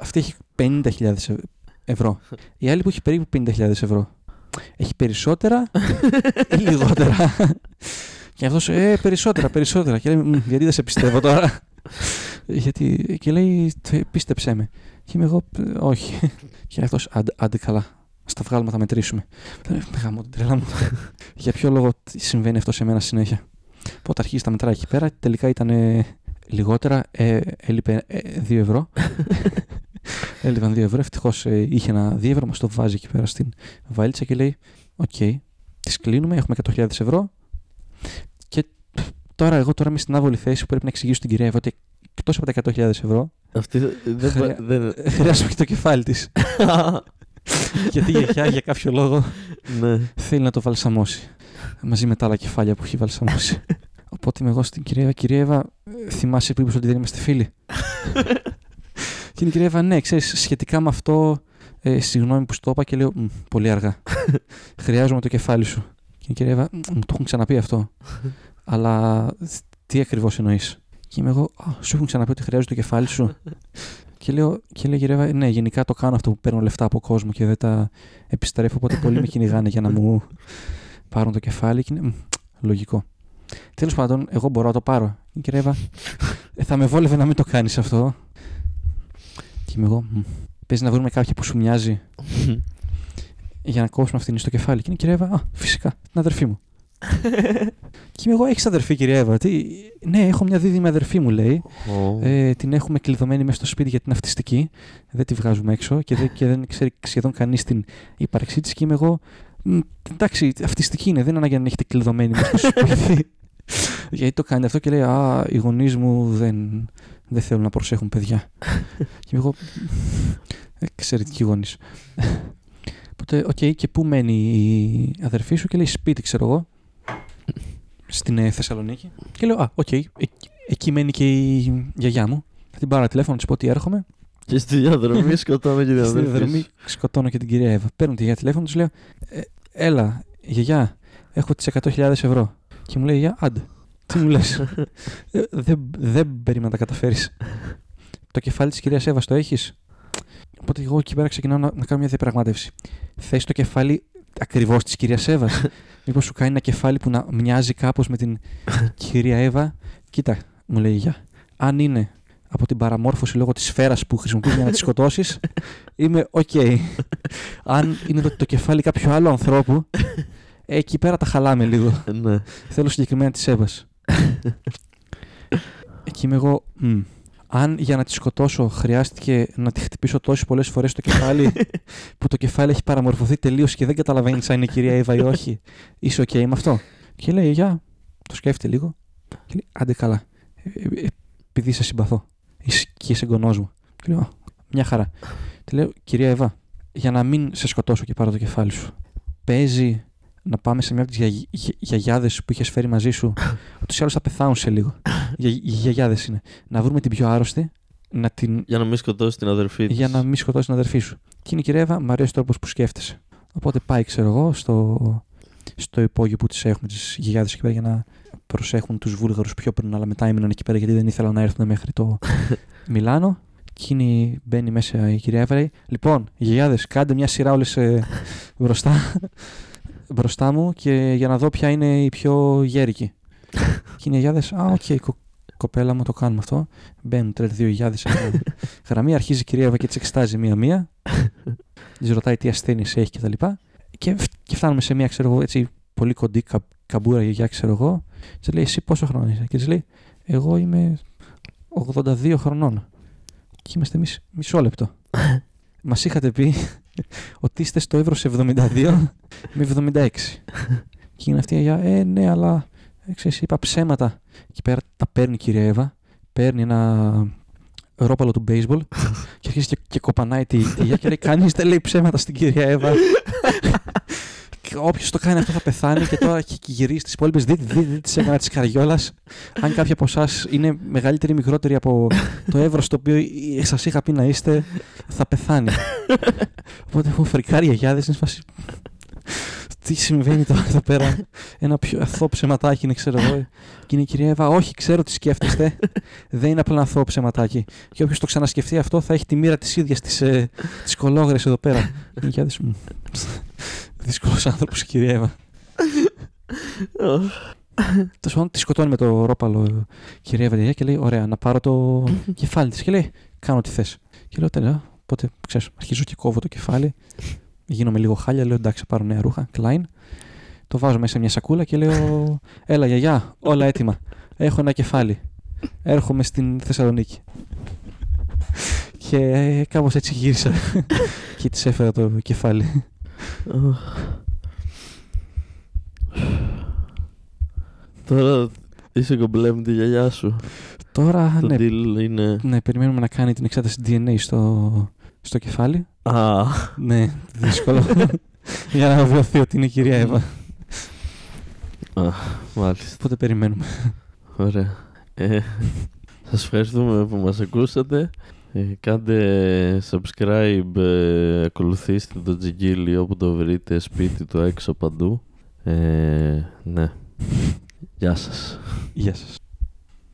αυτή έχει 50.000 εv- ευρώ. Η άλλη που έχει περίπου 50.000 ευρώ. Έχει περισσότερα ή λιγότερα; και αυτός, ε, περισσότερα, περισσότερα. Και λέμε, «Μμ, γιατί δεν σε πιστεύω τώρα; γιατί, και λέει, «Τε, πίστεψέ με. Και είμαι εγώ, «Ε, όχι. και αυτός, άντε, άντε καλά. Θα τα βγάλουμε, θα τα μετρήσουμε. Λέω, «Με γαμώ την τρέλα μου. Για ποιο λόγο συμβαίνει αυτό σε μένα συνέχεια; Πότε αρχίζει τα μετράει εκεί πέρα, τελικά ήταν ε, λιγότερα. Ε, έλειπε 2 ευρώ. Έλειπαν 2 ευρώ. Ευτυχώς ε, είχε ένα 2 ευρώ, μας το βάζει εκεί πέρα στην βαλίτσα και λέει: Ok, okay, τις κλείνουμε, έχουμε 100.000 ευρώ. Και τώρα, εγώ τώρα είμαι στην άβολη θέση που πρέπει να εξηγήσω στην κυρία Εύα ότι εκτός από τα 100.000 ευρώ. Αυτή δεν. Χρεια... δεν... Χρειάζομαι και το κεφάλι της. Γιατί η γιαγιά για κάποιο λόγο ναι. θέλει να το βαλσαμώσει. Μαζί με τα άλλα κεφάλια που έχει βαλσαμώσει. Οπότε είμαι εγώ στην κυρία Εύα. Κυρία Εύα, θυμάσαι που είπες ότι δεν είμαστε φίλοι; και η κυρία Εύα, ναι, ξέρεις, σχετικά με αυτό, ε, συγγνώμη που στο είπα και λέω, πολύ αργά. Χρειάζομαι το κεφάλι σου. Και η κυρία Εύα, μου το έχουν ξαναπεί αυτό. Αλλά τι ακριβώς εννοείς; Και είμαι εγώ, σου έχουν ξαναπεί ότι χρειάζεται το κεφάλι σου. και λέω, και λέει Εύα, ναι, γενικά το κάνω αυτό που παίρνω λεφτά από κόσμο και δεν τα επιστρέφω. Οπότε πολλοί με κυνηγάνε για να μου πάρουν το κεφάλι. Και είναι, λογικό. Τέλος πάντων, εγώ μπορώ να το πάρω. Η κυρία Εύα, «Ε, θα με βόλευε να μην το κάνεις αυτό. Και είμαι εγώ, παίζει να βρούμε κάποια που σου μοιάζει για να κόψουμε αυτήν στο κεφάλι. Και είναι η κυρία Εύα, Α, φυσικά, την αδερφή μου. και είμαι εγώ, έχεις αδερφή, κυρία Εύα. Τι... Ναι, έχω μια δίδυμη αδερφή μου, λέει. Oh. Ε, την έχουμε κλειδωμένη μέσα στο σπίτι γιατί είναι αυτιστική. Δεν τη βγάζουμε έξω και δεν, και δεν ξέρει σχεδόν κανείς την ύπαρξή της. Και είμαι εγώ, εντάξει, αυτιστική είναι, δεν είναι ανάγκη να έχετε κλειδωμένη μέσα στο σπίτι. γιατί το κάνει αυτό και λέει, Α, οι γονείς μου δεν, δεν θέλουν να προσέχουν παιδιά. και είμαι εγώ, εξαιρετικοί γονείς. Οπότε, ok, okay, και πού μένει η αδερφή σου και λέει σπίτι, ξέρω εγώ, στην ε, Θεσσαλονίκη. Και λέω, Α, ok, okay, εκεί μένει και η γιαγιά μου. Θα την πάρω τηλέφωνο, να της πω ότι έρχομαι. Και στη διαδρομή σκοτώνω και την Στη διαδρομή σκοτώνω και την κυρία Εύα. Παίρνω τη γιαγιά τηλέφωνο, τη λέω, ε, Έλα, γιαγιά, έχω τις 100.000 ευρώ. Και μου λέει, Για, άντε. Τι μου λες; ε, δεν, δεν περίμενα να τα καταφέρεις. το κεφάλι της κυρίας Εύας το έχεις; Οπότε εγώ εκεί πέρα ξεκινάω να, να κάνω μια διαπραγμάτευση. Θες το κεφάλι ακριβώς της κυρίας Εύας; Μήπως σου κάνει ένα κεφάλι που να μοιάζει κάπως με την κυρία Εύα; Κοίτα, μου λέει για. Αν είναι από την παραμόρφωση λόγω της σφαίρας που χρησιμοποιεί για να τη σκοτώσεις, είμαι ok. Okay. Αν είναι το, το κεφάλι κάποιου άλλου ανθρώπου, εκεί πέρα τα χαλάμε λίγο. ναι. Θέλω συγκεκριμένα της Εύας. Εκεί είμαι εγώ. Μ. Αν για να τη σκοτώσω χρειάστηκε να τη χτυπήσω τόσες πολλές φορές στο κεφάλι, που το κεφάλι έχει παραμορφωθεί τελείως και δεν καταλαβαίνει αν είναι η κυρία Εύα ή όχι, είσαι οκ με αυτό; Και λέει, Γεια, το σκέφτεται λίγο. Και λέει, Άντε καλά. Ε, ε, επειδή σε συμπαθώ. Είσαι και είσαι εγγονό μου. Και λέω, Μια χαρά. Τη λέω, Κυρία Εύα, για να μην σε σκοτώσω και πάρω το κεφάλι σου, παίζει να πάμε σε μια από τις γιαγιάδες που είχες φέρει μαζί σου. Ούτως ή άλλως θα πεθάνουν σε λίγο. Οι γιαγιάδες είναι. Να βρούμε την πιο άρρωστη. Να την... Για να μην σκοτώσει την αδερφή της. Για να μην σκοτώσει την αδερφή σου. Και είναι η κυρία Εύα, μου αρέσει ο τρόπος που σκέφτεσαι. Οπότε πάει, ξέρω εγώ, στο, στο υπόγειο που τις έχουμε, τις γιαγιάδες εκεί πέρα για να προσέχουν τους Βούλγαρους πιο πριν, αλλά μετά έμειναν εκεί πέρα γιατί δεν ήθελαν να έρθουν μέχρι το Μιλάνο. Εκείνη μπαίνει μέσα η κυρία Εύα. Λέει, λοιπόν, γιαγιάδες, κάντε μια σειρά όλες ε, μπροστά μπροστά μου και για να δω ποια είναι η πιο γέρικη. και είναι οι γιαγιάδες, α, OK, okay, κο, κοπέλα μου το κάνουμε αυτό. Μπαίνουν τρεις δύο γιαγιάδες σε γραμμή, αρχίζει η κυρία Εύα και τις εξετάζει μία-μία. Τις ρωτάει τι ασθένειες έχει κτλ. Και, και, και φτάνουμε σε μία, ξέρω εγώ, έτσι πολύ κοντή κα, καμπούρα γιαγιά, ξέρω εγώ. Της λέει, Εσύ πόσο χρόνο είσαι; Και της λέει, Εγώ είμαι 82 χρονών. Και είμαστε εμείς μισό λεπτό. Μας είχατε πει ότι είστε στο εύρος 72 με 76. και είναι αυτή η ε, ναι, αλλά ε, ξέρεις, είπα ψέματα. Εκεί πέρα τα παίρνει η κυρία Εύα, παίρνει ένα ρόπαλο του baseball και αρχίζει και, και κοπανάει τη, τη και λέει: Κανείς δεν λέει ψέματα στην κυρία Εύα. Όποιος το κάνει αυτό θα πεθάνει και τώρα έχει γυρίσει τι υπόλοιπες. Δείτε, δείτε, δείτε τι έκανα της καριόλας. Αν κάποια από εσάς είναι μεγαλύτερη ή μικρότερη από το εύρο στο οποίο σας είχα πει να είστε, θα πεθάνει. Οπότε έχω φρικάρει γιαγιάδε, είναι σφασί. Τι συμβαίνει τώρα εδώ πέρα; Ένα πιο αθώο ψεματάκι είναι, ξέρω εγώ. Και είναι η κυρία Εύα, Όχι, ξέρω τι σκέφτεστε. Δεν είναι απλά ένα αθώο ψεματάκι. Και όποιος το ξανασκεφτεί αυτό θα έχει τη μοίρα της ίδιας της ε, κολόγρε εδώ πέρα. Είναι μου. Δύσκολο άνθρωπος, κυρία Εύα. Τέλος πάντων, τη σκοτώνει με το ρόπαλο κυρία Εύα και λέει: Ωραία, να πάρω το κεφάλι της. Και λέει: Κάνω τι θες. Και λέω: Τέλεια. Οπότε, ξέρω, αρχίζω και κόβω το κεφάλι. Γίνομαι λίγο χάλια. Λέω: Εντάξει, θα πάρω νέα ρούχα. Κλάιν. Το βάζω μέσα σε μια σακούλα και λέω: Έλα, γιαγιά, όλα έτοιμα. Έχω ένα κεφάλι. έρχομαι στην Θεσσαλονίκη. και ε, κάπως έτσι γύρισα και της έφερα το κεφάλι. Τώρα είσαι κομπλέ με τη γιαγιά σου. Τώρα, Το ναι, deal είναι... ναι, περιμένουμε να κάνει την εξέταση DNA στο, στο κεφάλι. Α, Ναι, δύσκολο. Για να βεβαιωθεί ότι είναι η κυρία Εύα. μάλιστα. Οπότε περιμένουμε. Ωραία. Ε, σας ευχαριστούμε που μας ακούσατε. Ε, κάντε subscribe, ε, ακολουθήστε το Τζιγκίλι όπου το βρείτε, σπίτι του έξω παντού. Ε, ναι. Γεια σας. Γεια σας.